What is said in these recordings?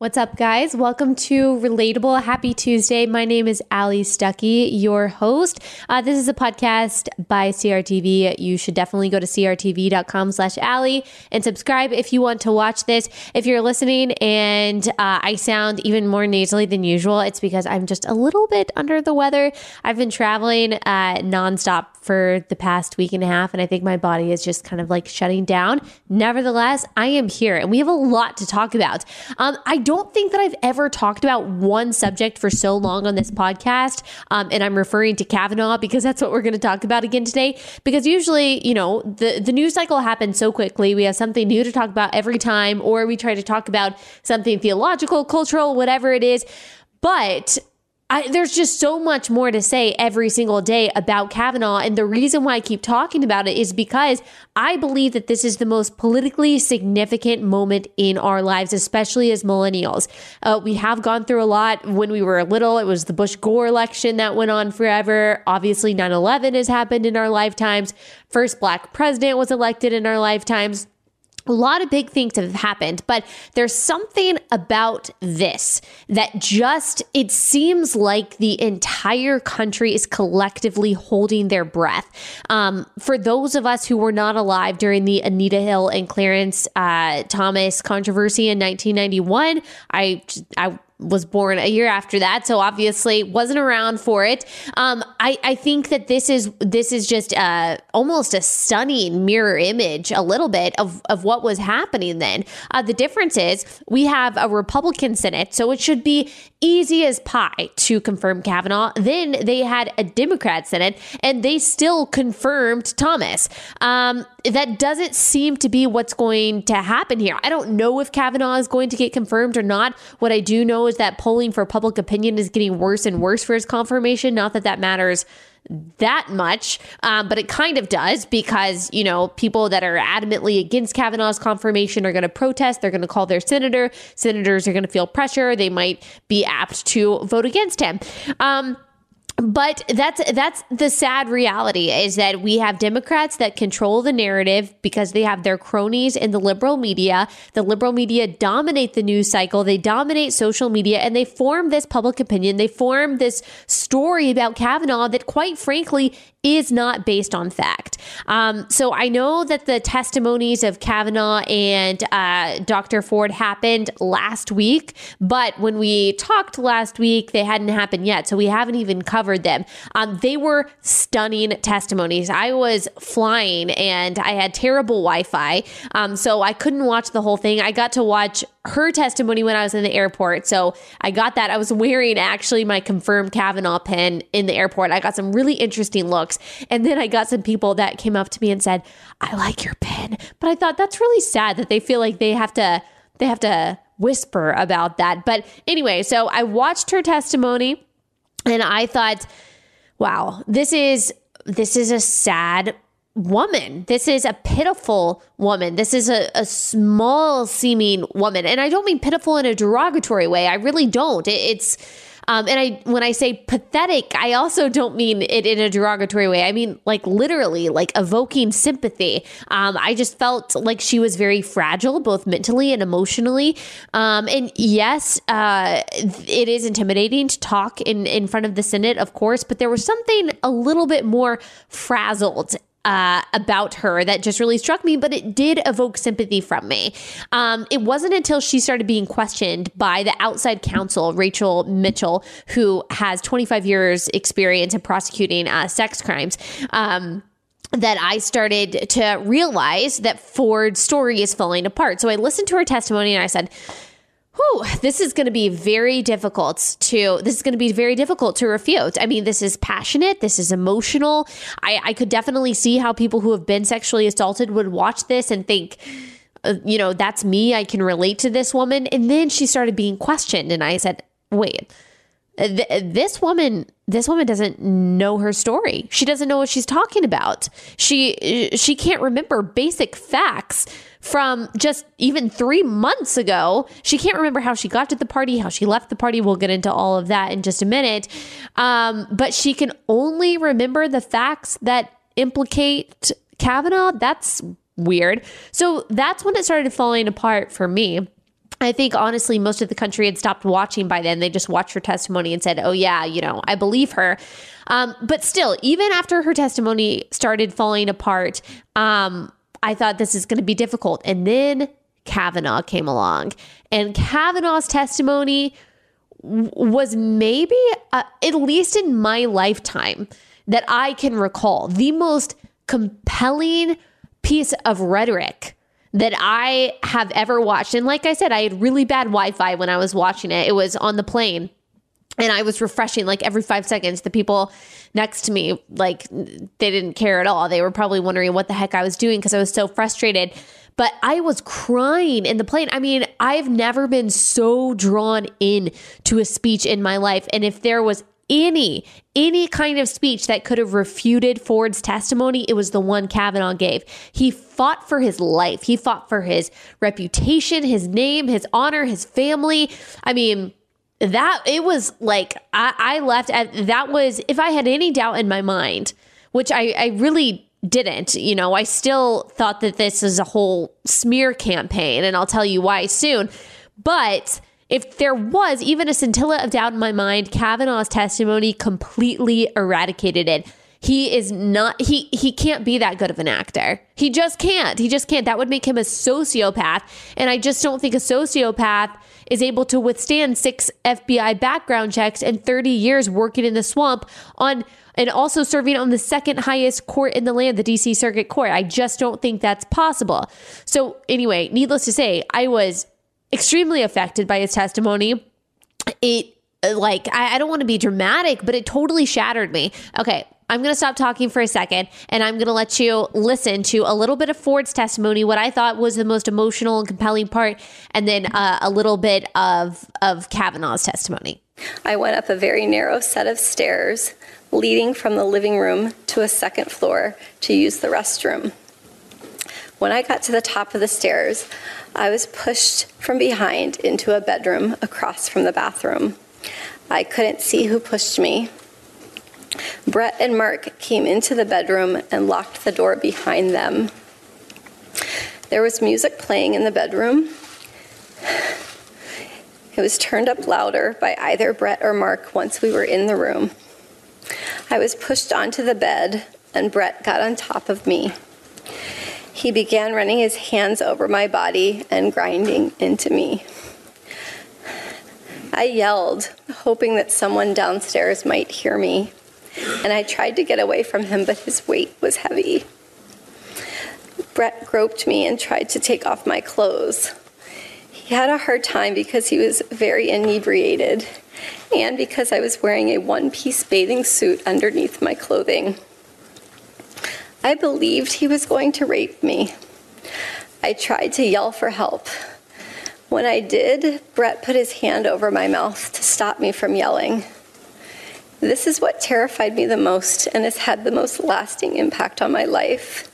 What's up, guys? Welcome to Relatable. Happy Tuesday. My name is Allie Stuckey, your host. Uh, this is a podcast by CRTV. You should definitely go to crtv.com slash Allie and subscribe if you want to watch this. If you're listening and uh, I sound even more nasally than usual, it's because I'm just a little bit under the weather. I've been traveling uh, nonstop for the past week and a half, and I think my body is just kind of like shutting down. Nevertheless, I am here and we have a lot to talk about. Um, I don't think that I've ever talked about one subject for so long on this podcast, um, and I'm referring to Kavanaugh because that's what we're going to talk about again today. Because usually, you know, the, the news cycle happens so quickly. We have something new to talk about every time, or we try to talk about something theological, cultural, whatever it is. But I, there's just so much more to say every single day about Kavanaugh. And the reason why I keep talking about it is because I believe that this is the most politically significant moment in our lives, especially as millennials. Uh, we have gone through a lot when we were little. It was the Bush Gore election that went on forever. Obviously, 9 11 has happened in our lifetimes. First black president was elected in our lifetimes a lot of big things have happened, but there's something about this that just, it seems like the entire country is collectively holding their breath. Um, for those of us who were not alive during the Anita Hill and Clarence uh, Thomas controversy in 1991, I, I was born a year after that, so obviously wasn't around for it. Um, I, I think that this is this is just uh, almost a stunning mirror image, a little bit of of what was happening then. Uh, the difference is we have a Republican Senate, so it should be easy as pie to confirm Kavanaugh. Then they had a Democrat Senate, and they still confirmed Thomas. Um, that doesn't seem to be what's going to happen here. I don't know if Kavanaugh is going to get confirmed or not. What I do know is that polling for public opinion is getting worse and worse for his confirmation. Not that that matters that much, um, but it kind of does because, you know, people that are adamantly against Kavanaugh's confirmation are going to protest. They're going to call their senator. Senators are going to feel pressure. They might be apt to vote against him. Um, but that's that's the sad reality is that we have Democrats that control the narrative because they have their cronies in the liberal media. The liberal media dominate the news cycle, they dominate social media, and they form this public opinion. They form this story about Kavanaugh that, quite frankly, is not based on fact. Um, so I know that the testimonies of Kavanaugh and uh, Dr. Ford happened last week, but when we talked last week, they hadn't happened yet. So we haven't even covered them. Um, they were stunning testimonies. I was flying and I had terrible Wi Fi. Um, so I couldn't watch the whole thing. I got to watch her testimony when I was in the airport. So I got that. I was wearing actually my confirmed Kavanaugh pin in the airport. I got some really interesting looks. And then I got some people that came up to me and said, I like your pin. But I thought that's really sad that they feel like they have to, they have to whisper about that. But anyway, so I watched her testimony and I thought, wow, this is, this is a sad woman. This is a pitiful woman. This is a, a small seeming woman. And I don't mean pitiful in a derogatory way. I really don't. It, it's, um, and I, when I say pathetic, I also don't mean it in a derogatory way. I mean, like literally, like evoking sympathy. Um, I just felt like she was very fragile, both mentally and emotionally. Um, and yes, uh, it is intimidating to talk in, in front of the Senate, of course, but there was something a little bit more frazzled uh, about her that just really struck me, but it did evoke sympathy from me. Um, it wasn't until she started being questioned by the outside counsel, Rachel Mitchell, who has 25 years experience in prosecuting uh, sex crimes. Um, that I started to realize that Ford's story is falling apart. So I listened to her testimony and I said, Whew, this is going to be very difficult to this is going to be very difficult to refute. I mean, this is passionate, this is emotional. I, I could definitely see how people who have been sexually assaulted would watch this and think, uh, you know, that's me. I can relate to this woman. And then she started being questioned, and I said, wait, th- this woman this woman doesn't know her story. She doesn't know what she's talking about. She she can't remember basic facts from just even three months ago. She can't remember how she got to the party, how she left the party. We'll get into all of that in just a minute. Um, but she can only remember the facts that implicate Kavanaugh. That's weird. So that's when it started falling apart for me. I think honestly, most of the country had stopped watching by then. They just watched her testimony and said, oh, yeah, you know, I believe her. Um, but still, even after her testimony started falling apart, um, I thought this is going to be difficult. And then Kavanaugh came along, and Kavanaugh's testimony was maybe, uh, at least in my lifetime, that I can recall, the most compelling piece of rhetoric that I have ever watched. And like I said, I had really bad Wi Fi when I was watching it, it was on the plane. And I was refreshing like every five seconds. The people next to me, like, they didn't care at all. They were probably wondering what the heck I was doing because I was so frustrated but I was crying in the plane. I mean, I've never been so drawn in to a speech in my life. And if there was any any kind of speech that could have refuted Ford's testimony, it was the one Kavanaugh gave. He fought for his life. He fought for his reputation, his name, his honor, his family. I mean, that it was like I, I left at that was if I had any doubt in my mind, which I, I really didn't. You know, I still thought that this is a whole smear campaign, and I'll tell you why soon. But if there was even a scintilla of doubt in my mind, Kavanaugh's testimony completely eradicated it. He is not he he can't be that good of an actor. He just can't. He just can't. That would make him a sociopath. And I just don't think a sociopath is able to withstand six FBI background checks and 30 years working in the swamp on and also serving on the second highest court in the land, the DC Circuit Court. I just don't think that's possible. So, anyway, needless to say, I was extremely affected by his testimony. It, like, I, I don't want to be dramatic, but it totally shattered me. Okay, I'm going to stop talking for a second and I'm going to let you listen to a little bit of Ford's testimony, what I thought was the most emotional and compelling part, and then uh, a little bit of, of Kavanaugh's testimony. I went up a very narrow set of stairs leading from the living room to a second floor to use the restroom. When I got to the top of the stairs, I was pushed from behind into a bedroom across from the bathroom. I couldn't see who pushed me. Brett and Mark came into the bedroom and locked the door behind them. There was music playing in the bedroom. It was turned up louder by either Brett or Mark once we were in the room. I was pushed onto the bed, and Brett got on top of me. He began running his hands over my body and grinding into me. I yelled, hoping that someone downstairs might hear me, and I tried to get away from him, but his weight was heavy. Brett groped me and tried to take off my clothes. He had a hard time because he was very inebriated and because I was wearing a one piece bathing suit underneath my clothing. I believed he was going to rape me. I tried to yell for help. When I did, Brett put his hand over my mouth to stop me from yelling. This is what terrified me the most and has had the most lasting impact on my life.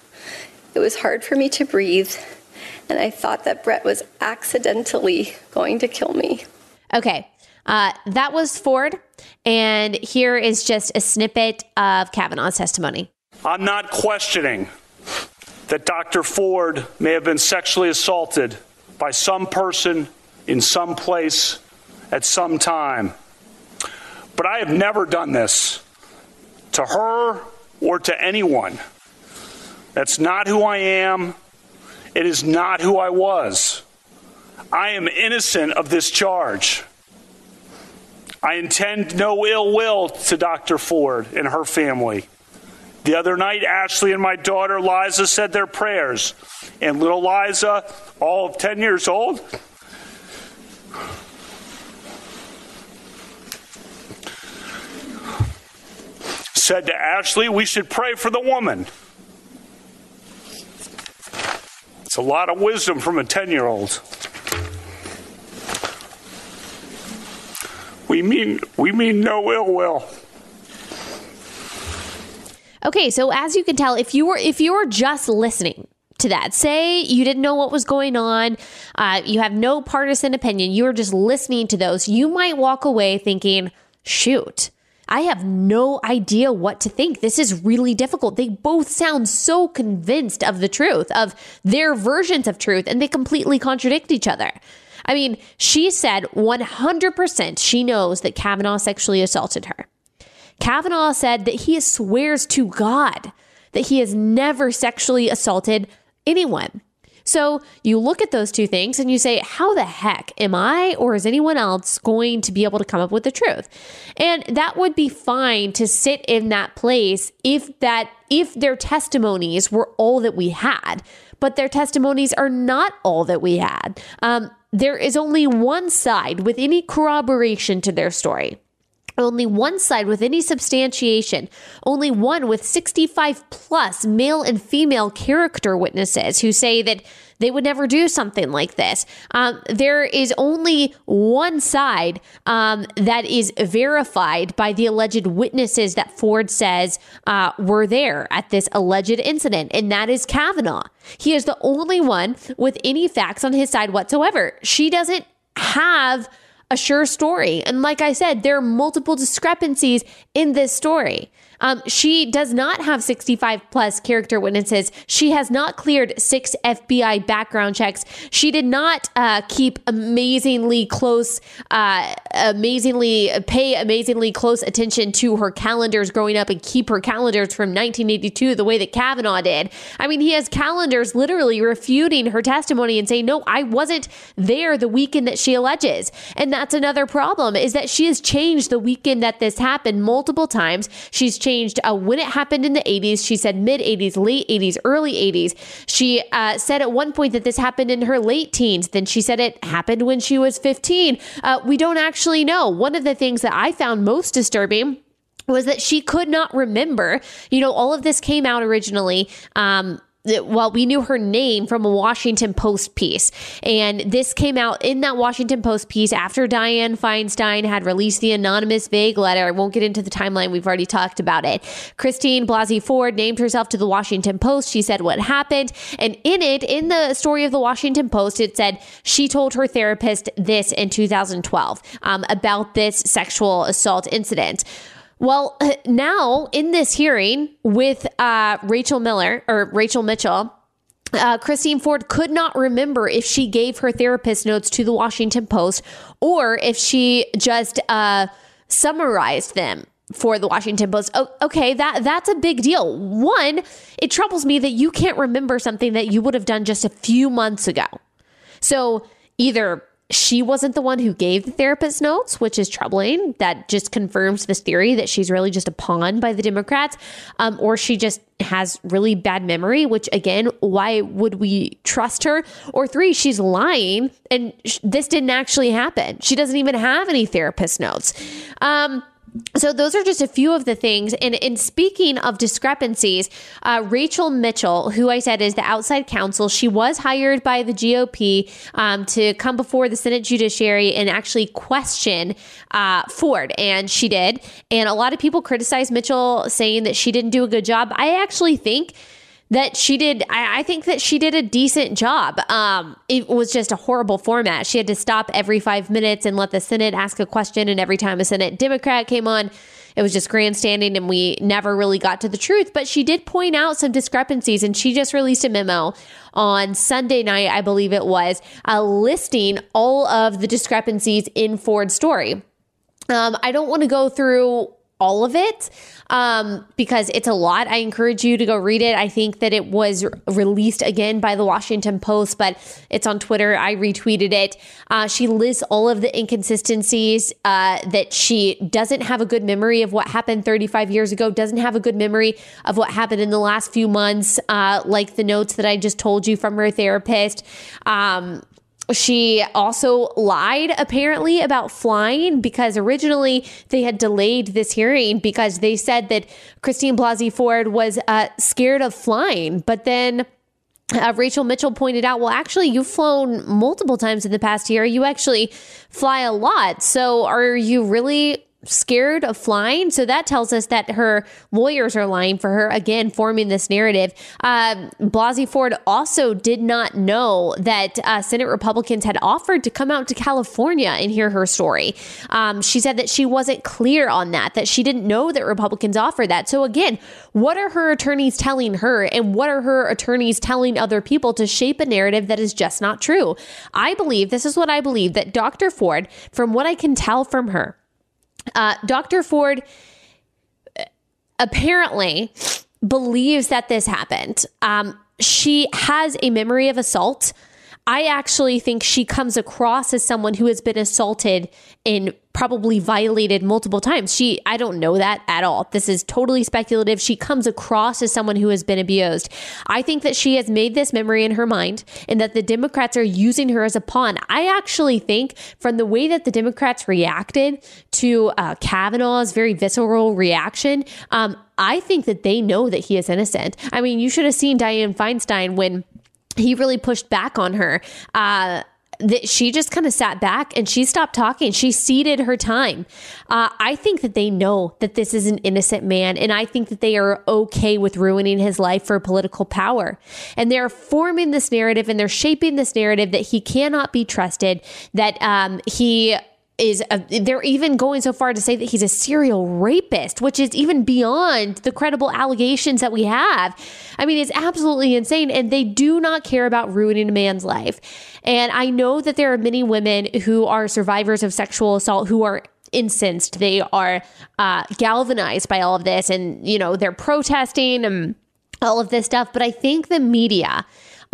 It was hard for me to breathe, and I thought that Brett was accidentally going to kill me. Okay, uh, that was Ford. And here is just a snippet of Kavanaugh's testimony. I'm not questioning that Dr. Ford may have been sexually assaulted by some person in some place at some time. But I have never done this to her or to anyone. That's not who I am. It is not who I was. I am innocent of this charge. I intend no ill will to Dr. Ford and her family. The other night, Ashley and my daughter Liza said their prayers, and little Liza, all of 10 years old, said to Ashley, We should pray for the woman. It's a lot of wisdom from a 10 year old. We mean we mean no ill will. Okay, so as you can tell, if you were if you were just listening to that, say you didn't know what was going on, uh, you have no partisan opinion, you were just listening to those, you might walk away thinking, "Shoot." I have no idea what to think. This is really difficult. They both sound so convinced of the truth, of their versions of truth, and they completely contradict each other. I mean, she said 100% she knows that Kavanaugh sexually assaulted her. Kavanaugh said that he swears to God that he has never sexually assaulted anyone. So you look at those two things and you say, how the heck am I or is anyone else going to be able to come up with the truth? And that would be fine to sit in that place if that if their testimonies were all that we had, but their testimonies are not all that we had. Um, there is only one side with any corroboration to their story only one side with any substantiation, only one with 65 plus male and female character witnesses who say that they would never do something like this. Um, there is only one side um, that is verified by the alleged witnesses that Ford says uh, were there at this alleged incident, and that is Kavanaugh. He is the only one with any facts on his side whatsoever. She doesn't have a sure story. And like I said, there are multiple discrepancies in this story. Um, she does not have 65 plus character witnesses. She has not cleared six FBI background checks. She did not uh, keep amazingly close, uh, amazingly pay amazingly close attention to her calendars growing up and keep her calendars from 1982 the way that Kavanaugh did. I mean, he has calendars literally refuting her testimony and saying, no, I wasn't there the weekend that she alleges. And that's another problem is that she has changed the weekend that this happened multiple times. She's changed uh, when it happened in the 80s. She said mid 80s, late 80s, early 80s. She uh, said at one point that this happened in her late teens. Then she said it happened when she was 15. Uh, we don't actually know. One of the things that I found most disturbing was that she could not remember. You know, all of this came out originally um, well, we knew her name from a Washington Post piece. And this came out in that Washington Post piece after Dianne Feinstein had released the anonymous vague letter. I won't get into the timeline. We've already talked about it. Christine Blasey Ford named herself to the Washington Post. She said what happened. And in it, in the story of the Washington Post, it said she told her therapist this in 2012 um, about this sexual assault incident. Well, now in this hearing with uh, Rachel Miller or Rachel Mitchell, uh, Christine Ford could not remember if she gave her therapist notes to the Washington Post or if she just uh, summarized them for the Washington Post. Okay, that that's a big deal. One, it troubles me that you can't remember something that you would have done just a few months ago. So either she wasn't the one who gave the therapist notes, which is troubling. That just confirms this theory that she's really just a pawn by the Democrats, um, or she just has really bad memory, which again, why would we trust her? Or three, she's lying and sh- this didn't actually happen. She doesn't even have any therapist notes. Um, so those are just a few of the things. And in speaking of discrepancies, uh, Rachel Mitchell, who I said is the outside counsel, she was hired by the GOP um, to come before the Senate Judiciary and actually question uh, Ford, and she did. And a lot of people criticized Mitchell, saying that she didn't do a good job. I actually think that she did I, I, think that she did a decent job. Um, it was just a horrible format. She had to stop every five minutes and let the senate ask a question and every time a senate democrat came on it was just grandstanding and we never really got to the truth. But she did point out some discrepancies and she just released a memo on sunday night i believe it was uh, listing all of the discrepancies in ford's story. Um, I don't want to go through all of it um, because it's a lot. I encourage you to go read it. I think that it was released again by the Washington Post, but it's on Twitter. I retweeted it. Uh, she lists all of the inconsistencies uh, that she doesn't have a good memory of what happened 35 years ago, doesn't have a good memory of what happened in the last few months, uh, like the notes that I just told you from her therapist. Um, she also lied apparently about flying because originally they had delayed this hearing because they said that Christine Blasey Ford was uh, scared of flying. But then uh, Rachel Mitchell pointed out, well, actually, you've flown multiple times in the past year. You actually fly a lot. So are you really scared of flying. So that tells us that her lawyers are lying for her, again, forming this narrative. Um, Blasey Ford also did not know that uh, Senate Republicans had offered to come out to California and hear her story. Um, she said that she wasn't clear on that, that she didn't know that Republicans offered that. So again, what are her attorneys telling her and what are her attorneys telling other people to shape a narrative that is just not true? I believe, this is what I believe, that Dr. Ford, from what I can tell from her, uh, Dr. Ford uh, apparently believes that this happened. Um, she has a memory of assault. I actually think she comes across as someone who has been assaulted and probably violated multiple times. She, I don't know that at all. This is totally speculative. She comes across as someone who has been abused. I think that she has made this memory in her mind and that the Democrats are using her as a pawn. I actually think from the way that the Democrats reacted to uh, Kavanaugh's very visceral reaction, um, I think that they know that he is innocent. I mean, you should have seen Dianne Feinstein when he really pushed back on her. Uh, that she just kind of sat back and she stopped talking. She ceded her time. Uh, I think that they know that this is an innocent man, and I think that they are okay with ruining his life for political power. And they're forming this narrative and they're shaping this narrative that he cannot be trusted, that um, he is a, they're even going so far to say that he's a serial rapist, which is even beyond the credible allegations that we have. I mean, it's absolutely insane. And they do not care about ruining a man's life. And I know that there are many women who are survivors of sexual assault who are incensed. They are uh, galvanized by all of this and, you know, they're protesting and all of this stuff. But I think the media,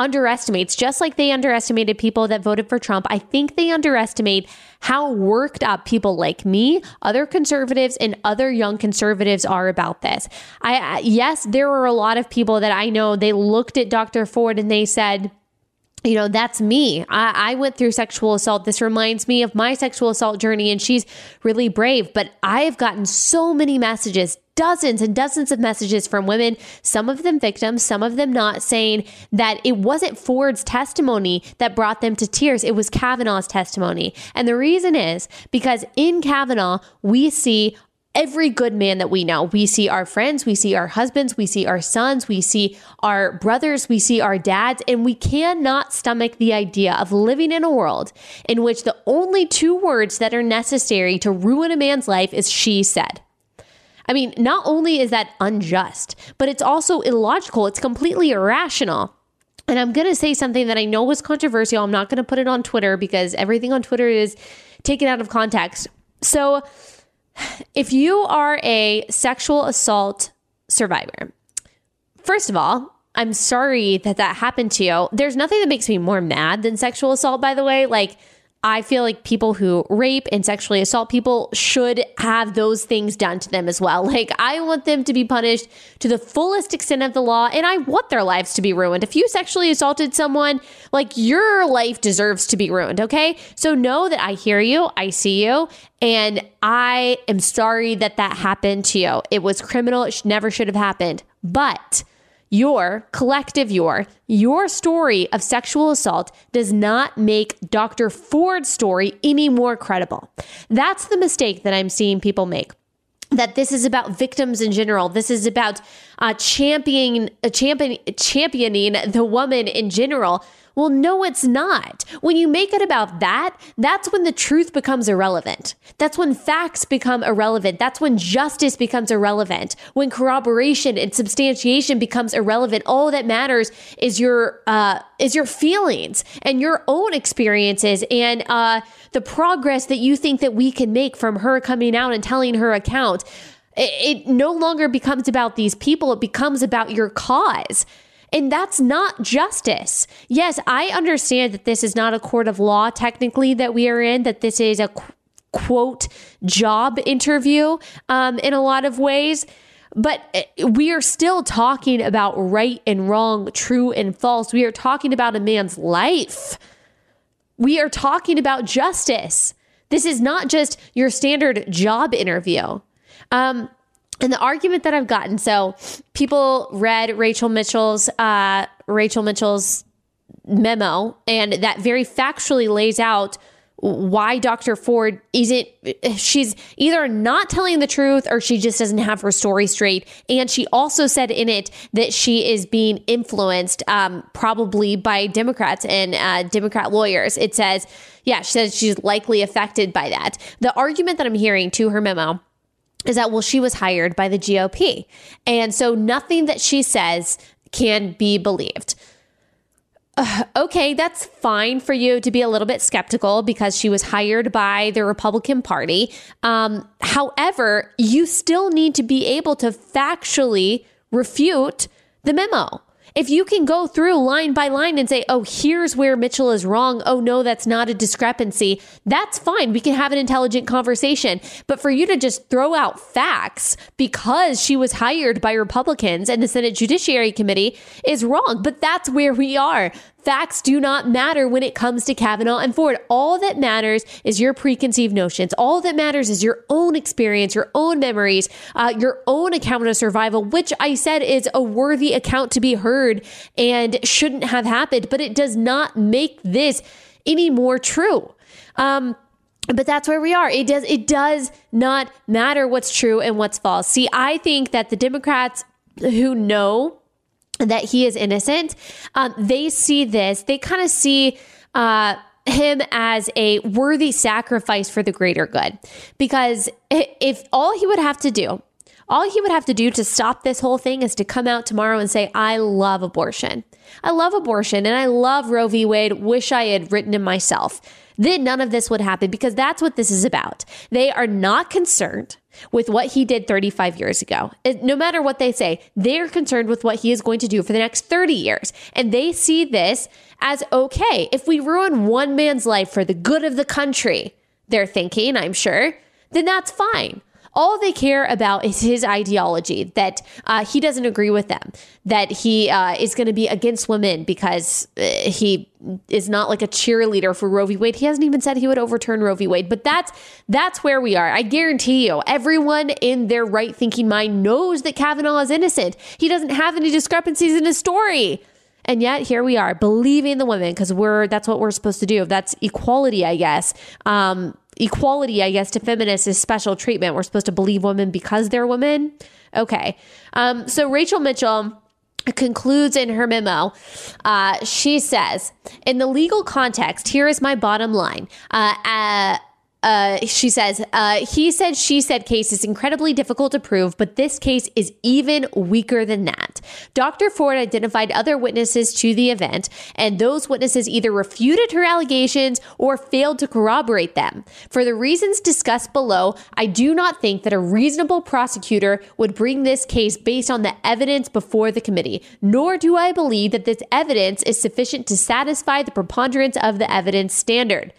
underestimates, just like they underestimated people that voted for Trump, I think they underestimate how worked up people like me, other conservatives, and other young conservatives are about this. I yes, there were a lot of people that I know they looked at Dr. Ford and they said, you know, that's me. I, I, went through sexual assault. This reminds me of my sexual assault journey, and she's really brave. But I have gotten so many messages, dozens and dozens of messages from women, some of them victims, some of them not, saying that it wasn't Ford's testimony that brought them to tears. It was Kavanaugh's testimony. And the reason is because in Kavanaugh, we see every good man that we know. We see our friends, we see our husbands, we see our sons, we see our brothers, we see our dads, and we cannot stomach the idea of living in a world in which the only two words that are necessary to ruin a man's life is she said. I mean, not only is that unjust, but it's also illogical. It's completely irrational. And I'm going to say something that I know was controversial. I'm not going to put it on Twitter because everything on Twitter is taken out of context. So, if you are a sexual assault survivor, first of all, I'm sorry that that happened to you. There's nothing that makes me more mad than sexual assault, by the way. Like, I feel like people who rape and sexually assault people should have those things done to them as well. Like, I want them to be punished to the fullest extent of the law, and I want their lives to be ruined. If you sexually assaulted someone, like, your life deserves to be ruined, okay? So, know that I hear you, I see you, and I am sorry that that happened to you. It was criminal, it never should have happened. But, your collective your your story of sexual assault does not make Dr. Ford's story any more credible. That's the mistake that I'm seeing people make that this is about victims in general. This is about uh, championing, uh, champion, championing the woman in general. Well, no, it's not. When you make it about that, that's when the truth becomes irrelevant. That's when facts become irrelevant. That's when justice becomes irrelevant. When corroboration and substantiation becomes irrelevant. All that matters is your uh, is your feelings and your own experiences and uh, the progress that you think that we can make from her coming out and telling her account. It, it no longer becomes about these people. It becomes about your cause. And that's not justice. Yes, I understand that this is not a court of law technically that we are in, that this is a quote job interview um, in a lot of ways. But eh, we are still talking about right and wrong, true and false. We are talking about a man's life. We are talking about justice. This is not just your standard job interview. Um, and the argument that I've gotten, so people read Rachel Mitchell's uh, Rachel Mitchell's memo, and that very factually lays out why Dr. Ford isn't, she's either not telling the truth or she just doesn't have her story straight. And she also said in it that she is being influenced, um, probably by Democrats and uh, Democrat lawyers. It says, yeah, she says she's likely affected by that. The argument that I'm hearing to her memo is that, well, she was hired by the GOP. And so nothing that she says can be believed. Uh, okay, that's fine for you to be a little bit skeptical because she was hired by the Republican Party. Um, however, you still need to be able to factually refute the memo. If you can go through line by line and say, oh, here's where Mitchell is wrong. Oh, no, that's not a discrepancy. That's fine. We can have an intelligent conversation. But for you to just throw out facts because she was hired by Republicans and the Senate Judiciary Committee is wrong. But that's where we are. Facts do not matter when it comes to Kavanaugh and Ford. All that matters is your preconceived notions. All that matters is your own experience, your own memories, uh, your own account of survival, which I said is a worthy account to be heard and shouldn't have happened, but it does not make this any more true. Um, but that's where we are. It does it does not matter what's true and what's false. See, I think that the Democrats who know that he is innocent, um, they see this, they kind of see uh, him as a worthy sacrifice for the greater good. Because if all he would have to do, all he would have to do to stop this whole thing is to come out tomorrow and say, I love abortion. I love abortion and I love Roe v. Wade. Wish I had written him myself. Then none of this would happen because that's what this is about. They are not concerned with what he did 35 years ago. No matter what they say, they're concerned with what he is going to do for the next 30 years. And they see this as okay. If we ruin one man's life for the good of the country, they're thinking, I'm sure, then that's fine. All they care about is his ideology, that uh, he doesn't agree with them, that he uh, is going to be against women because uh, he is not like a cheerleader for Roe v. Wade. He hasn't even said he would overturn Roe v. Wade, but that's that's where we are. I guarantee you, everyone in their right thinking mind knows that Kavanaugh is innocent. He doesn't have any discrepancies in his story. And yet here we are believing the women because we're that's what we're supposed to do. That's equality, I guess. Um, equality, I guess, to feminists is special treatment. We're supposed to believe women because they're women. Okay. Um, so Rachel Mitchell concludes in her memo. Uh, she says, in the legal context, here is my bottom line. Uh, uh, uh, she says, uh, he said, she said case is incredibly difficult to prove, but this case is even weaker than that. Dr. Ford identified other witnesses to the event, and those witnesses either refuted her allegations or failed to corroborate them. For the reasons discussed below, I do not think that a reasonable prosecutor would bring this case based on the evidence before the committee, nor do I believe that this evidence is sufficient to satisfy the preponderance of the evidence standard.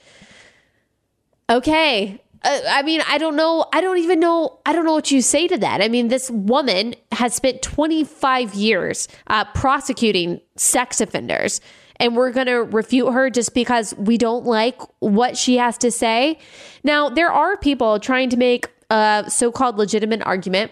Okay. Uh, I mean, I don't know. I don't even know. I don't know what you say to that. I mean, this woman has spent 25 years uh, prosecuting sex offenders, and we're going to refute her just because we don't like what she has to say. Now, there are people trying to make a so called legitimate argument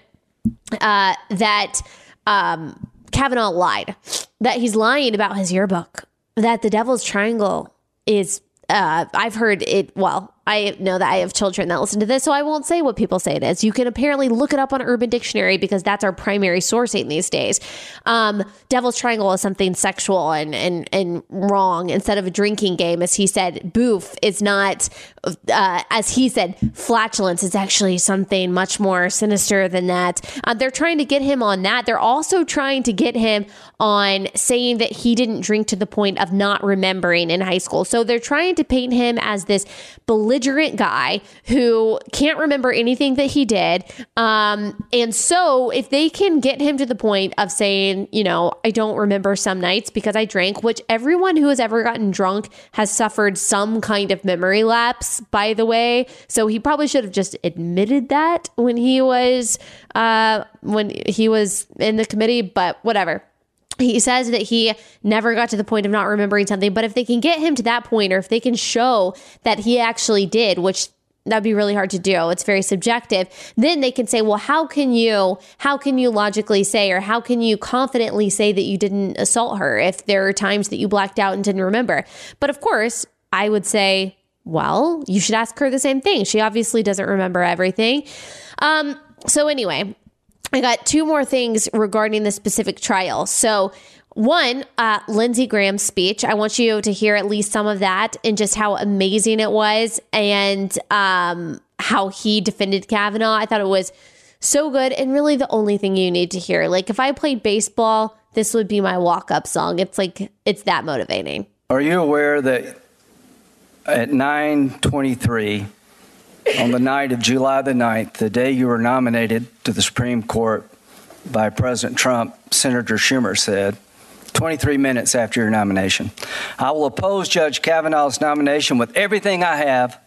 uh, that um, Kavanaugh lied, that he's lying about his yearbook, that the Devil's Triangle is. Uh, I've heard it. Well, I know that I have children that listen to this, so I won't say what people say it is. You can apparently look it up on Urban Dictionary because that's our primary sourcing these days. Um, Devil's Triangle is something sexual and, and, and wrong instead of a drinking game. As he said, boof is not, uh, as he said, flatulence is actually something much more sinister than that. Uh, they're trying to get him on that. They're also trying to get him on saying that he didn't drink to the point of not remembering in high school. So they're trying to paint him as this belligerent guy who can't remember anything that he did. Um, and so if they can get him to the point of saying, you know, I don't remember some nights because I drank, which everyone who has ever gotten drunk has suffered some kind of memory lapse, by the way. So he probably should have just admitted that when he was uh, when he was in the committee, but whatever he says that he never got to the point of not remembering something, but if they can get him to that point, or if they can show that he actually did, which that'd be really hard to do it's very subjective then they can say well how can you how can you logically say or how can you confidently say that you didn't assault her if there are times that you blacked out and didn't remember but of course i would say well, you should ask her the same thing. She obviously doesn't remember everything. Um, so, anyway, I got two more things regarding the specific trial. So, one, uh, Lindsey Graham's speech. I want you to hear at least some of that and just how amazing it was and um, how he defended Kavanaugh. I thought it was so good and really the only thing you need to hear. Like, if I played baseball, this would be my walk up song. It's like, it's that motivating. Are you aware that at 923, on the night of July the 9th, the day you were nominated to the Supreme Court by President Trump, Senator Schumer said, 23 minutes after your nomination. I will oppose Judge Kavanaugh's nomination with everything I have.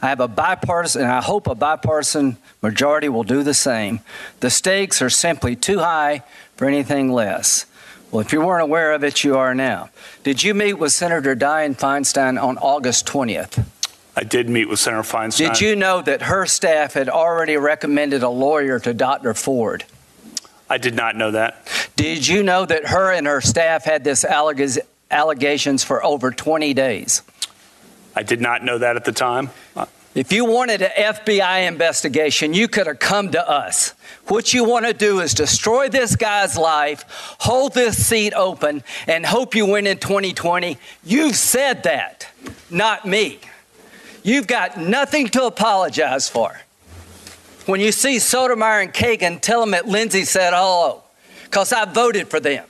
I have a bipartisan, and I hope a bipartisan majority will do the same. The stakes are simply too high for anything less. Well, if you weren't aware of it, you are now. Did you meet with Senator Dianne Feinstein on August 20th? I did meet with Senator Feinstein. Did you know that her staff had already recommended a lawyer to Dr. Ford? I did not know that. Did you know that her and her staff had this alleg- allegations for over 20 days? I did not know that at the time. If you wanted an FBI investigation, you could have come to us. What you want to do is destroy this guy's life, hold this seat open, and hope you win in 2020. You've said that, not me. You've got nothing to apologize for. When you see Sotomayor and Kagan, tell them that Lindsey said oh, hello, because I voted for them.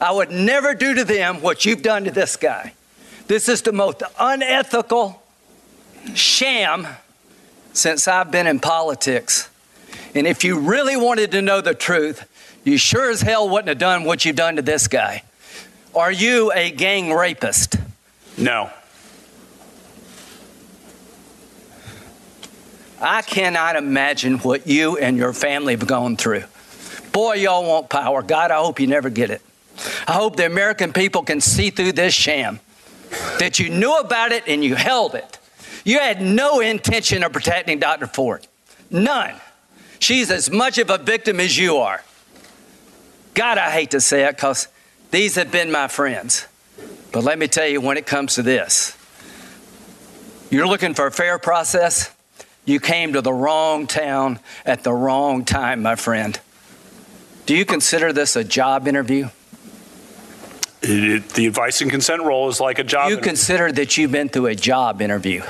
I would never do to them what you've done to this guy. This is the most unethical sham since I've been in politics. And if you really wanted to know the truth, you sure as hell wouldn't have done what you've done to this guy. Are you a gang rapist? No. I cannot imagine what you and your family have gone through. Boy, y'all want power. God, I hope you never get it. I hope the American people can see through this sham that you knew about it and you held it. You had no intention of protecting Dr. Ford. None. She's as much of a victim as you are. God, I hate to say it because these have been my friends. But let me tell you, when it comes to this, you're looking for a fair process. You came to the wrong town at the wrong time, my friend. Do you consider this a job interview? It, it, the advice and consent role is like a job. You interview. consider that you've been through a job interview.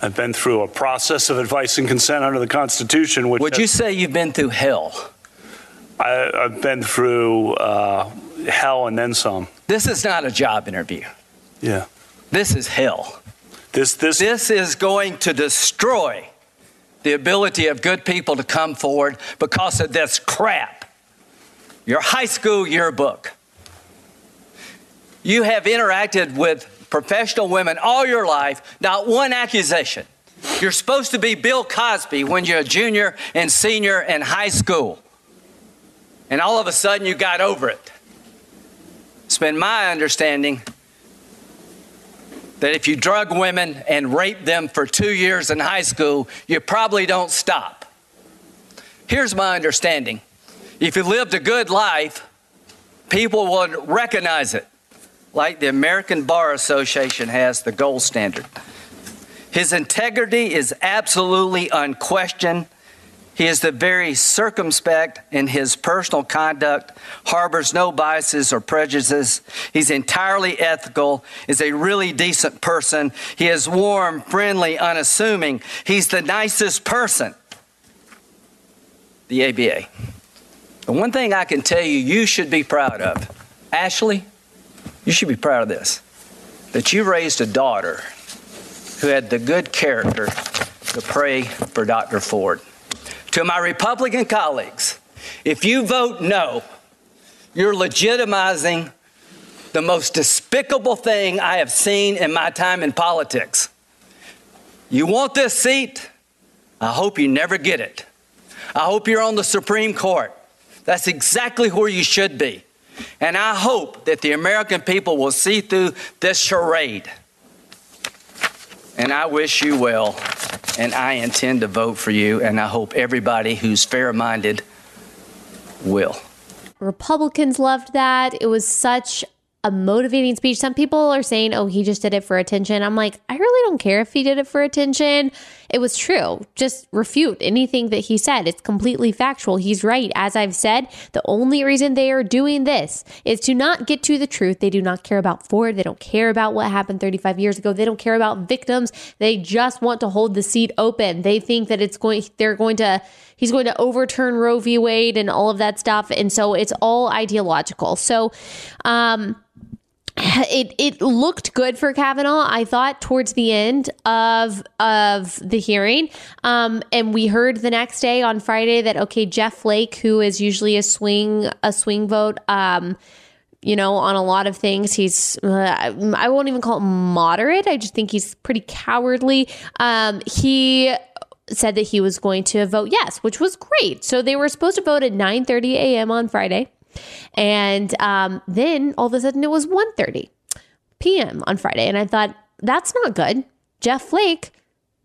I've been through a process of advice and consent under the Constitution. Which Would you say you've been through hell? I, I've been through uh, hell and then some. This is not a job interview. Yeah. This is hell. This this This is going to destroy the ability of good people to come forward because of this crap. Your high school yearbook. You have interacted with professional women all your life, not one accusation. You're supposed to be Bill Cosby when you're a junior and senior in high school. And all of a sudden you got over it. It's been my understanding that if you drug women and rape them for two years in high school, you probably don't stop. Here's my understanding if you lived a good life, people would recognize it, like the American Bar Association has the gold standard. His integrity is absolutely unquestioned. He is the very circumspect in his personal conduct, harbors no biases or prejudices. He's entirely ethical, is a really decent person. He is warm, friendly, unassuming. He's the nicest person. The ABA. The one thing I can tell you, you should be proud of. Ashley, you should be proud of this that you raised a daughter who had the good character to pray for Dr. Ford. To my Republican colleagues, if you vote no, you're legitimizing the most despicable thing I have seen in my time in politics. You want this seat? I hope you never get it. I hope you're on the Supreme Court. That's exactly where you should be. And I hope that the American people will see through this charade. And I wish you well, and I intend to vote for you, and I hope everybody who's fair minded will. Republicans loved that. It was such a motivating speech. Some people are saying, oh, he just did it for attention. I'm like, I really don't care if he did it for attention. It was true. Just refute anything that he said. It's completely factual. He's right. As I've said, the only reason they are doing this is to not get to the truth. They do not care about Ford. They don't care about what happened 35 years ago. They don't care about victims. They just want to hold the seat open. They think that it's going, they're going to, he's going to overturn Roe v. Wade and all of that stuff. And so it's all ideological. So, um, it it looked good for Kavanaugh. I thought towards the end of of the hearing, um, and we heard the next day on Friday that okay, Jeff Flake, who is usually a swing a swing vote, um, you know, on a lot of things, he's uh, I won't even call it moderate. I just think he's pretty cowardly. Um, he said that he was going to vote yes, which was great. So they were supposed to vote at 9:30 a.m. on Friday. And um, then all of a sudden it was 1.30 p.m. on Friday. And I thought, that's not good. Jeff Flake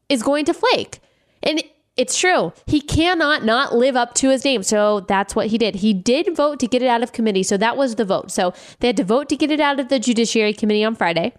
is going to flake. And it's true. He cannot not live up to his name. So that's what he did. He did vote to get it out of committee. So that was the vote. So they had to vote to get it out of the Judiciary Committee on Friday.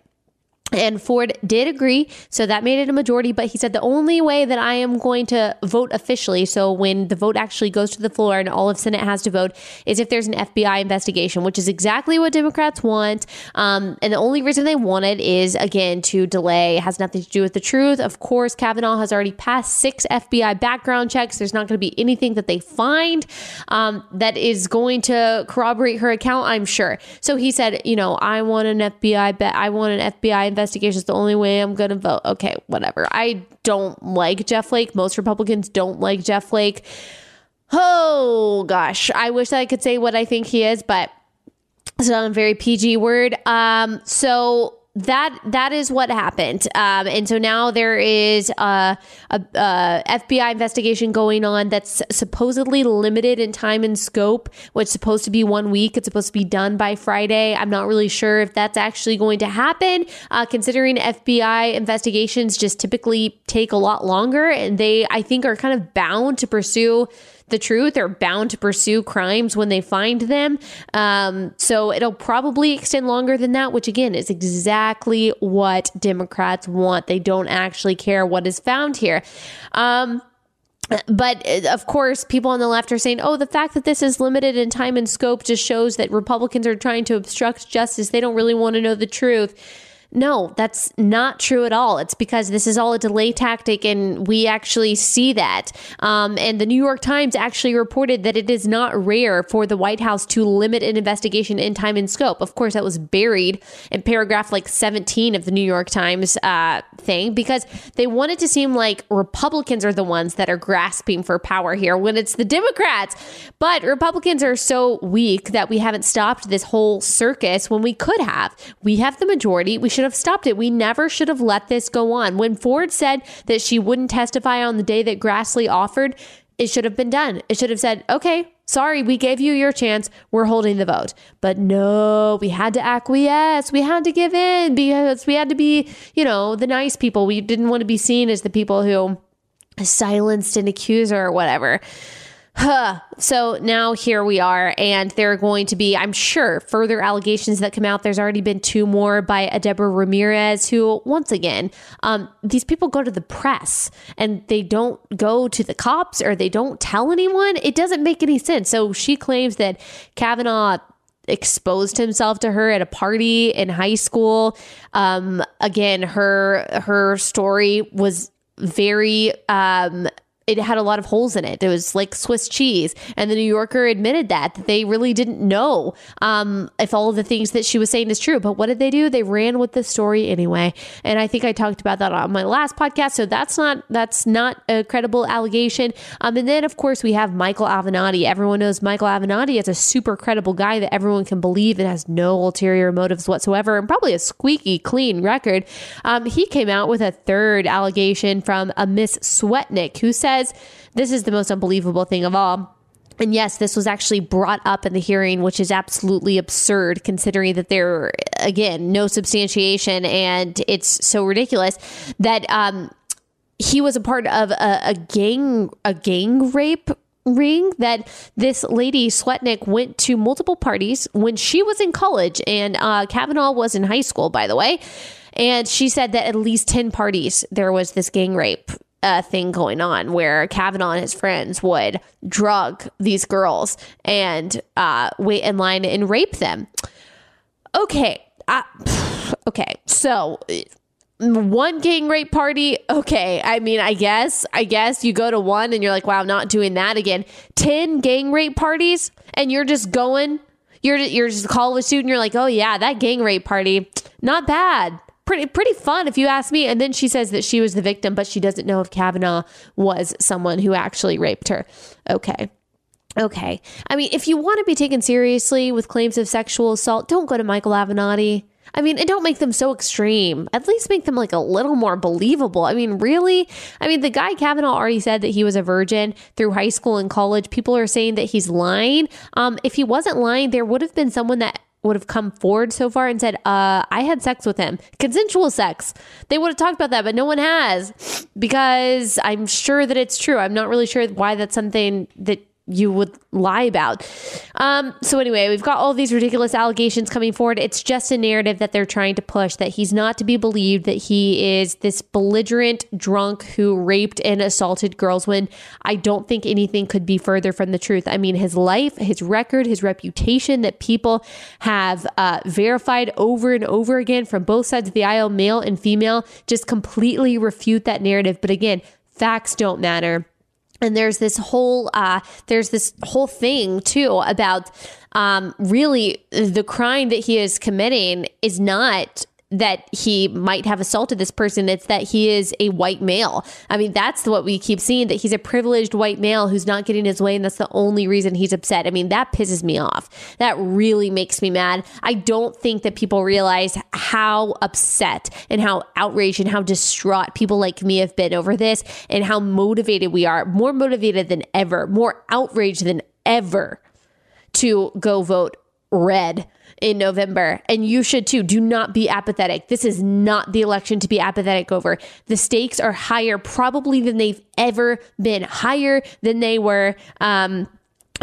And Ford did agree, so that made it a majority. But he said the only way that I am going to vote officially, so when the vote actually goes to the floor and all of Senate has to vote, is if there's an FBI investigation, which is exactly what Democrats want. Um, and the only reason they want it is, again, to delay. It has nothing to do with the truth. Of course, Kavanaugh has already passed six FBI background checks. There's not going to be anything that they find um, that is going to corroborate her account, I'm sure. So he said, you know, I want an FBI, bet I want an FBI investigation is the only way I'm going to vote. Okay, whatever. I don't like Jeff Flake. Most Republicans don't like Jeff Flake. Oh gosh, I wish I could say what I think he is, but it's not a very PG word. Um, so that that is what happened, um, and so now there is a, a, a, FBI investigation going on that's supposedly limited in time and scope. What's supposed to be one week. It's supposed to be done by Friday. I'm not really sure if that's actually going to happen, uh, considering FBI investigations just typically take a lot longer, and they I think are kind of bound to pursue the truth are bound to pursue crimes when they find them. Um, so it'll probably extend longer than that, which again is exactly what Democrats want. They don't actually care what is found here. Um, but uh, of course, people on the left are saying, oh, the fact that this is limited in time and scope just shows that Republicans are trying to obstruct justice. They don't really want to know the truth. No, that's not true at all. It's because this is all a delay tactic, and we actually see that. Um, and the New York Times actually reported that it is not rare for the White House to limit an investigation in time and scope. Of course, that was buried in paragraph like 17 of the New York Times uh, thing because they wanted to seem like Republicans are the ones that are grasping for power here when it's the Democrats. But Republicans are so weak that we haven't stopped this whole circus when we could have. We have the majority. We should have stopped it. We never should have let this go on. When Ford said that she wouldn't testify on the day that Grassley offered, it should have been done. It should have said, okay, sorry, we gave you your chance. We're holding the vote. But no, we had to acquiesce. We had to give in because we had to be, you know, the nice people. We didn't want to be seen as the people who silenced an accuser or whatever. Huh. So now here we are, and there are going to be, I'm sure, further allegations that come out. There's already been two more by Deborah Ramirez, who, once again, um, these people go to the press and they don't go to the cops or they don't tell anyone. It doesn't make any sense. So she claims that Kavanaugh exposed himself to her at a party in high school. Um, again, her her story was very um, it had a lot of holes in it. It was like Swiss cheese. And the New Yorker admitted that, that they really didn't know um, if all of the things that she was saying is true. But what did they do? They ran with the story anyway. And I think I talked about that on my last podcast. So that's not that's not a credible allegation. Um, and then of course we have Michael Avenatti. Everyone knows Michael Avenatti is a super credible guy that everyone can believe and has no ulterior motives whatsoever and probably a squeaky clean record. Um, he came out with a third allegation from a Miss Swetnick who said says this is the most unbelievable thing of all. And yes, this was actually brought up in the hearing, which is absolutely absurd considering that there, again, no substantiation and it's so ridiculous that um, he was a part of a, a gang, a gang rape ring that this lady Swetnick went to multiple parties when she was in college, and uh, Kavanaugh was in high school, by the way. And she said that at least 10 parties there was this gang rape uh, thing going on where Kavanaugh and his friends would drug these girls and uh, wait in line and rape them. Okay. Okay. So one gang rape party okay i mean i guess i guess you go to one and you're like wow not doing that again 10 gang rape parties and you're just going you're you're just a college student you're like oh yeah that gang rape party not bad pretty pretty fun if you ask me and then she says that she was the victim but she doesn't know if kavanaugh was someone who actually raped her okay okay i mean if you want to be taken seriously with claims of sexual assault don't go to michael avenatti I mean, and don't make them so extreme. At least make them like a little more believable. I mean, really? I mean, the guy Kavanaugh already said that he was a virgin through high school and college. People are saying that he's lying. Um, if he wasn't lying, there would have been someone that would have come forward so far and said, uh, I had sex with him, consensual sex. They would have talked about that, but no one has because I'm sure that it's true. I'm not really sure why that's something that you would lie about. Um, so anyway, we've got all these ridiculous allegations coming forward. It's just a narrative that they're trying to push that he's not to be believed, that he is this belligerent drunk who raped and assaulted girls when I don't think anything could be further from the truth. I mean, his life, his record, his reputation that people have uh, verified over and over again from both sides of the aisle, male and female, just completely refute that narrative. But again, facts don't matter and there's this whole uh, there's this whole thing too about um, really the crime that he is committing is not that he might have assaulted this person. It's that he is a white male. I mean, that's what we keep seeing that he's a privileged white male who's not getting his way. And that's the only reason he's upset. I mean, that pisses me off. That really makes me mad. I don't think that people realize how upset and how outraged and how distraught people like me have been over this and how motivated we are, more motivated than ever, more outraged than ever to go vote red in November. And you should too. Do not be apathetic. This is not the election to be apathetic over. The stakes are higher, probably than they've ever been, higher than they were. Um,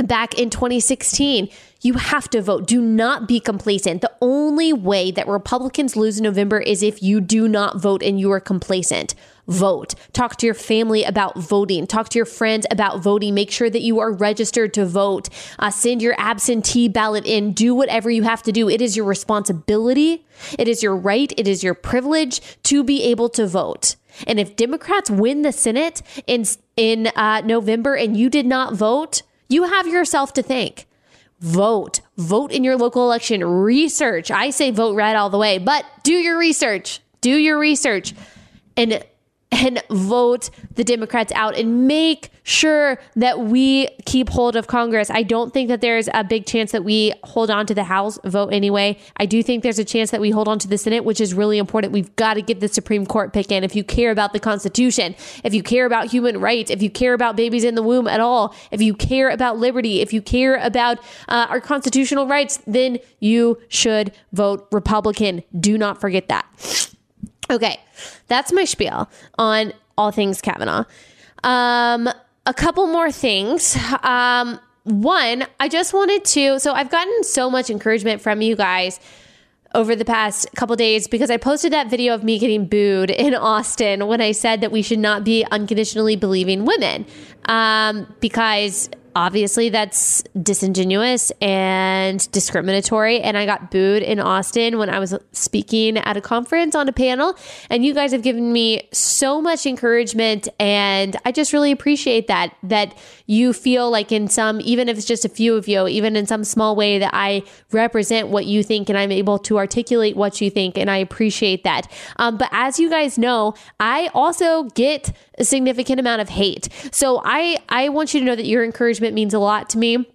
back in 2016. You have to vote. Do not be complacent. The only way that Republicans lose in November is if you do not vote and you are complacent. Vote. Talk to your family about voting. Talk to your friends about voting. Make sure that you are registered to vote. Uh, send your absentee ballot in. Do whatever you have to do. It is your responsibility. It is your right. It is your privilege to be able to vote. And if Democrats win the Senate in in uh, November and you did not vote, you have yourself to thank. Vote. Vote in your local election. Research. I say vote red all the way, but do your research. Do your research. And and vote the Democrats out and make sure that we keep hold of Congress. I don't think that there's a big chance that we hold on to the House vote anyway. I do think there's a chance that we hold on to the Senate, which is really important. We've got to get the Supreme Court pick in. If you care about the Constitution, if you care about human rights, if you care about babies in the womb at all, if you care about liberty, if you care about uh, our constitutional rights, then you should vote Republican. Do not forget that. Okay, that's my spiel on all things Kavanaugh. Um, a couple more things. Um, one, I just wanted to. So I've gotten so much encouragement from you guys over the past couple days because I posted that video of me getting booed in Austin when I said that we should not be unconditionally believing women um, because obviously that's disingenuous and discriminatory. And I got booed in Austin when I was speaking at a conference on a panel. And you guys have given me so much encouragement. And I just really appreciate that, that you feel like in some, even if it's just a few of you, even in some small way that I represent what you think and I'm able to articulate what you think. And I appreciate that. Um, but as you guys know, I also get a significant amount of hate. So I, I want you to know that your encouragement means a lot to me.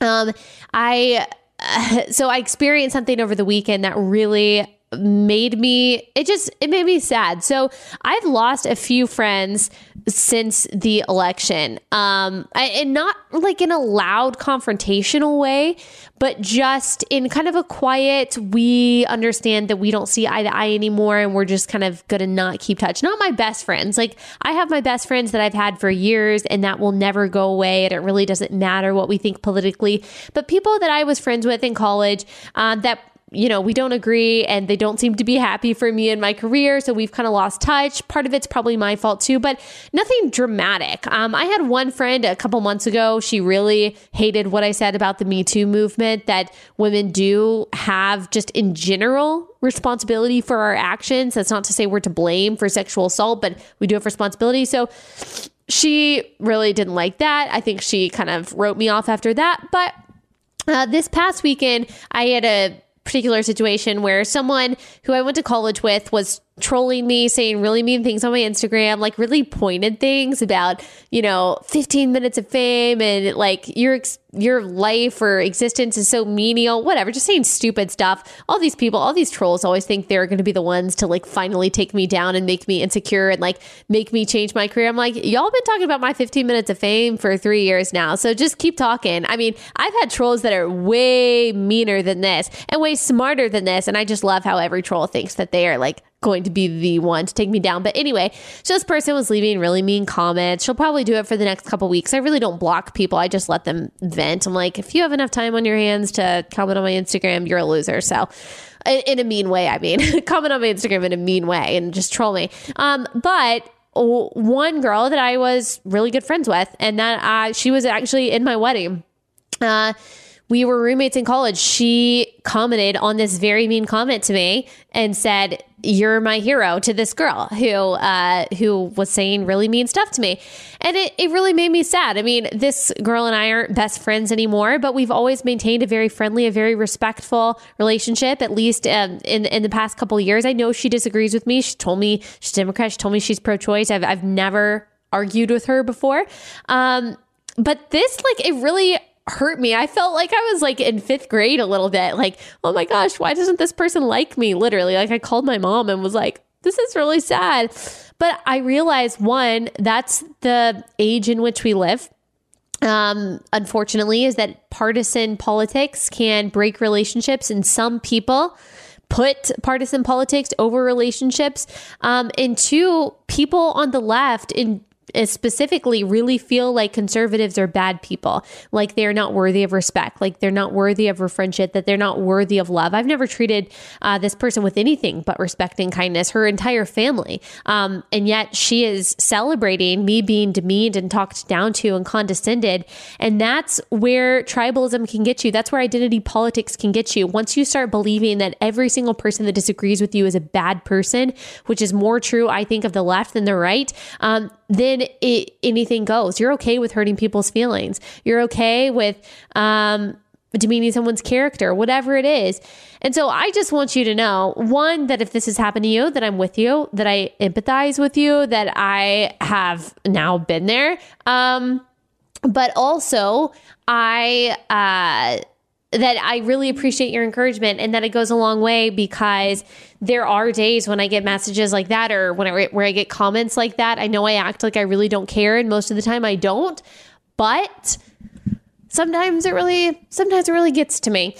Um, I so I experienced something over the weekend that really made me it just it made me sad. So i've lost a few friends since the election um I, and not like in a loud confrontational way but just in kind of a quiet we understand that we don't see eye to eye anymore and we're just kind of gonna not keep touch. Not my best friends. Like i have my best friends that i've had for years and that will never go away. And it really doesn't matter what we think politically. But people that i was friends with in college um, that you know, we don't agree and they don't seem to be happy for me in my career. So we've kind of lost touch. Part of it's probably my fault too, but nothing dramatic. Um, I had one friend a couple months ago. She really hated what I said about the Me Too movement that women do have just in general responsibility for our actions. That's not to say we're to blame for sexual assault, but we do have responsibility. So she really didn't like that. I think she kind of wrote me off after that. But uh, this past weekend, I had a particular situation where someone who I went to college with was trolling me, saying really mean things on my Instagram, like really pointed things about, you know, 15 minutes of fame and like your your life or existence is so menial, whatever, just saying stupid stuff. All these people, all these trolls always think they're going to be the ones to like finally take me down and make me insecure and like make me change my career. I'm like, y'all been talking about my 15 minutes of fame for 3 years now. So just keep talking. I mean, I've had trolls that are way meaner than this and way smarter than this and I just love how every troll thinks that they are like going to be the one to take me down. But anyway, so this person was leaving really mean comments. She'll probably do it for the next couple weeks. I really don't block people. I just let them vent. I'm like, if you have enough time on your hands to comment on my Instagram, you're a loser. So in, a mean way, I mean, comment on my Instagram in a mean way and just troll me. Um, but one girl that I was really good friends with, and that uh, she was actually in my wedding. Uh, we were roommates in college. She commented on this very mean comment to me and said, "You're my hero." To this girl who uh, who was saying really mean stuff to me, and it, it really made me sad. I mean, this girl and I aren't best friends anymore, but we've always maintained a very friendly, a very respectful relationship. At least um, in in the past couple years, I know she disagrees with me. She told me she's Democrat. She told me she's pro-choice. I've I've never argued with her before. Um, but this like it really hurt me. I felt like I was like in fifth grade a little bit. Like, oh my gosh, why doesn't this person like me? Literally, like I called my mom and was like, this is really sad. But I realized one, that's the age in which we live. Um, unfortunately, is that partisan politics can break relationships, and some people put partisan politics over relationships. Um, and two, people on the left in specifically really feel like conservatives are bad people, like they're not worthy of respect, like they're not worthy of a friendship, that they're not worthy of love. I've never treated uh, this person with anything but respect and kindness, her entire family. Um, and yet she is celebrating me being demeaned and talked down to and condescended. And that's where tribalism can get you. That's where identity politics can get you. Once you start believing that every single person that disagrees with you is a bad person, which is more true, I think, of the left than the right, um, then it, anything goes. You're okay with hurting people's feelings. You're okay with um, demeaning someone's character, whatever it is. And so I just want you to know one, that if this has happened to you, that I'm with you, that I empathize with you, that I have now been there. Um, but also, I, uh, that I really appreciate your encouragement and that it goes a long way because there are days when I get messages like that or when I, where I get comments like that. I know I act like I really don't care and most of the time I don't, but sometimes it really sometimes it really gets to me.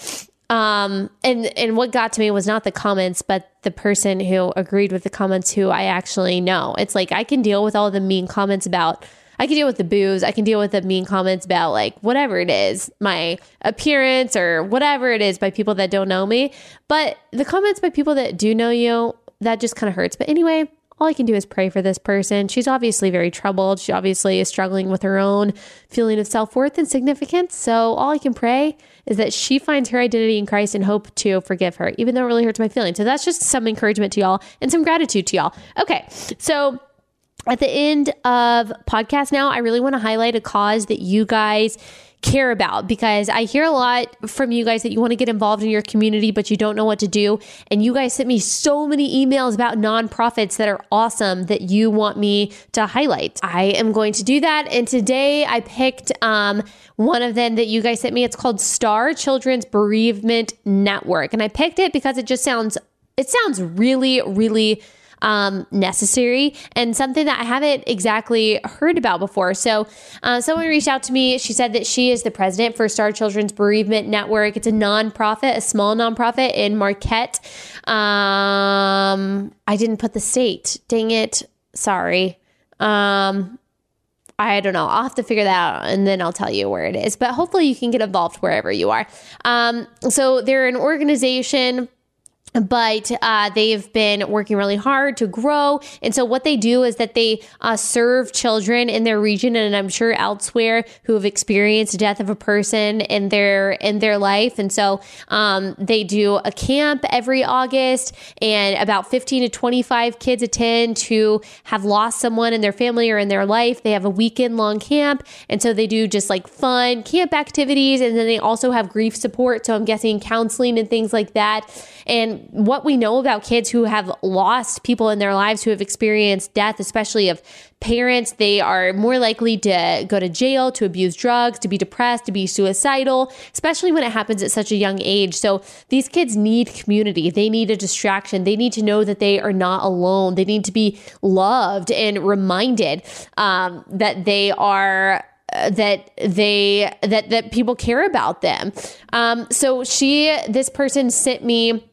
Um, and and what got to me was not the comments, but the person who agreed with the comments who I actually know. It's like I can deal with all the mean comments about I can deal with the boos. I can deal with the mean comments about like whatever it is, my appearance or whatever it is by people that don't know me. But the comments by people that do know you, that just kind of hurts. But anyway, all I can do is pray for this person. She's obviously very troubled. She obviously is struggling with her own feeling of self worth and significance. So all I can pray is that she finds her identity in Christ and hope to forgive her, even though it really hurts my feelings. So that's just some encouragement to y'all and some gratitude to y'all. Okay. So at the end of podcast now, I really want to highlight a cause that you guys care about because I hear a lot from you guys that you want to get involved in your community, but you don't know what to do. And you guys sent me so many emails about nonprofits that are awesome that you want me to highlight. I am going to do that. And today I picked um, one of them that you guys sent me. It's called Star Children's Bereavement Network. And I picked it because it just sounds it sounds really, really um, necessary and something that I haven't exactly heard about before. So, uh, someone reached out to me. She said that she is the president for Star Children's Bereavement Network. It's a nonprofit, a small nonprofit in Marquette. Um, I didn't put the state. Dang it. Sorry. Um, I don't know. I'll have to figure that out and then I'll tell you where it is. But hopefully you can get involved wherever you are. Um, so they're an organization but uh, they've been working really hard to grow. And so, what they do is that they uh, serve children in their region, and I'm sure elsewhere, who have experienced death of a person in their in their life. And so, um, they do a camp every August, and about 15 to 25 kids attend who have lost someone in their family or in their life. They have a weekend long camp, and so they do just like fun camp activities, and then they also have grief support. So I'm guessing counseling and things like that. And what we know about kids who have lost people in their lives who have experienced death, especially of parents, they are more likely to go to jail, to abuse drugs, to be depressed, to be suicidal, especially when it happens at such a young age. So these kids need community. They need a distraction. They need to know that they are not alone. They need to be loved and reminded um, that they are that they that that people care about them. Um, so she, this person sent me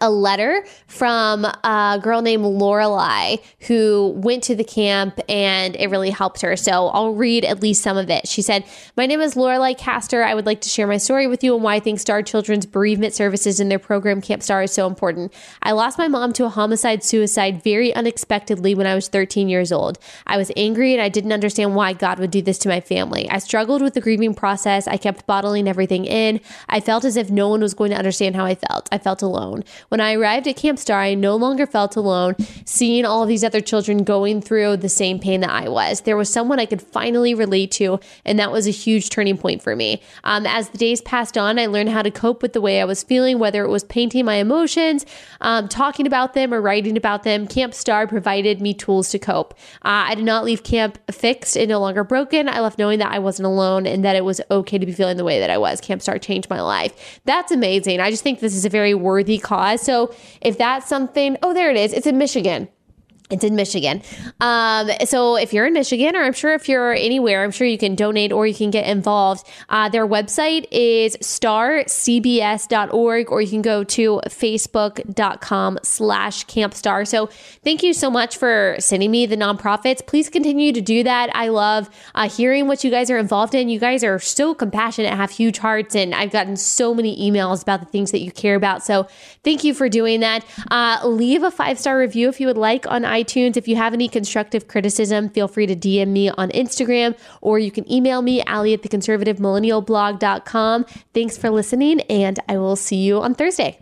a letter from a girl named Lorelai who went to the camp and it really helped her. So I'll read at least some of it. She said, My name is Lorelai Castor. I would like to share my story with you and why I think Star Children's bereavement services in their program Camp Star is so important. I lost my mom to a homicide suicide very unexpectedly when I was 13 years old. I was angry and I didn't understand why God would do this to my family. I struggled with the grieving process. I kept bottling everything in. I felt as if no one was going to understand how I felt. I felt alone. When I arrived at Camp Star, I no longer felt alone, seeing all these other children going through the same pain that I was. There was someone I could finally relate to, and that was a huge turning point for me. Um, as the days passed on, I learned how to cope with the way I was feeling, whether it was painting my emotions, um, talking about them, or writing about them. Camp Star provided me tools to cope. Uh, I did not leave camp fixed and no longer broken. I left knowing that I wasn't alone and that it was okay to be feeling the way that I was. Camp Star changed my life. That's amazing. I just think this is a very worthy cause. So if that's something, oh, there it is. It's in Michigan. It's in Michigan. Um, so if you're in Michigan, or I'm sure if you're anywhere, I'm sure you can donate or you can get involved. Uh, their website is starcbs.org, or you can go to facebook.com slash campstar. So thank you so much for sending me the nonprofits. Please continue to do that. I love uh, hearing what you guys are involved in. You guys are so compassionate, have huge hearts, and I've gotten so many emails about the things that you care about. So thank you for doing that. Uh, leave a five star review if you would like on iTunes. If you have any constructive criticism, feel free to DM me on Instagram or you can email me, Allie at the conservative millennial blog.com. Thanks for listening, and I will see you on Thursday.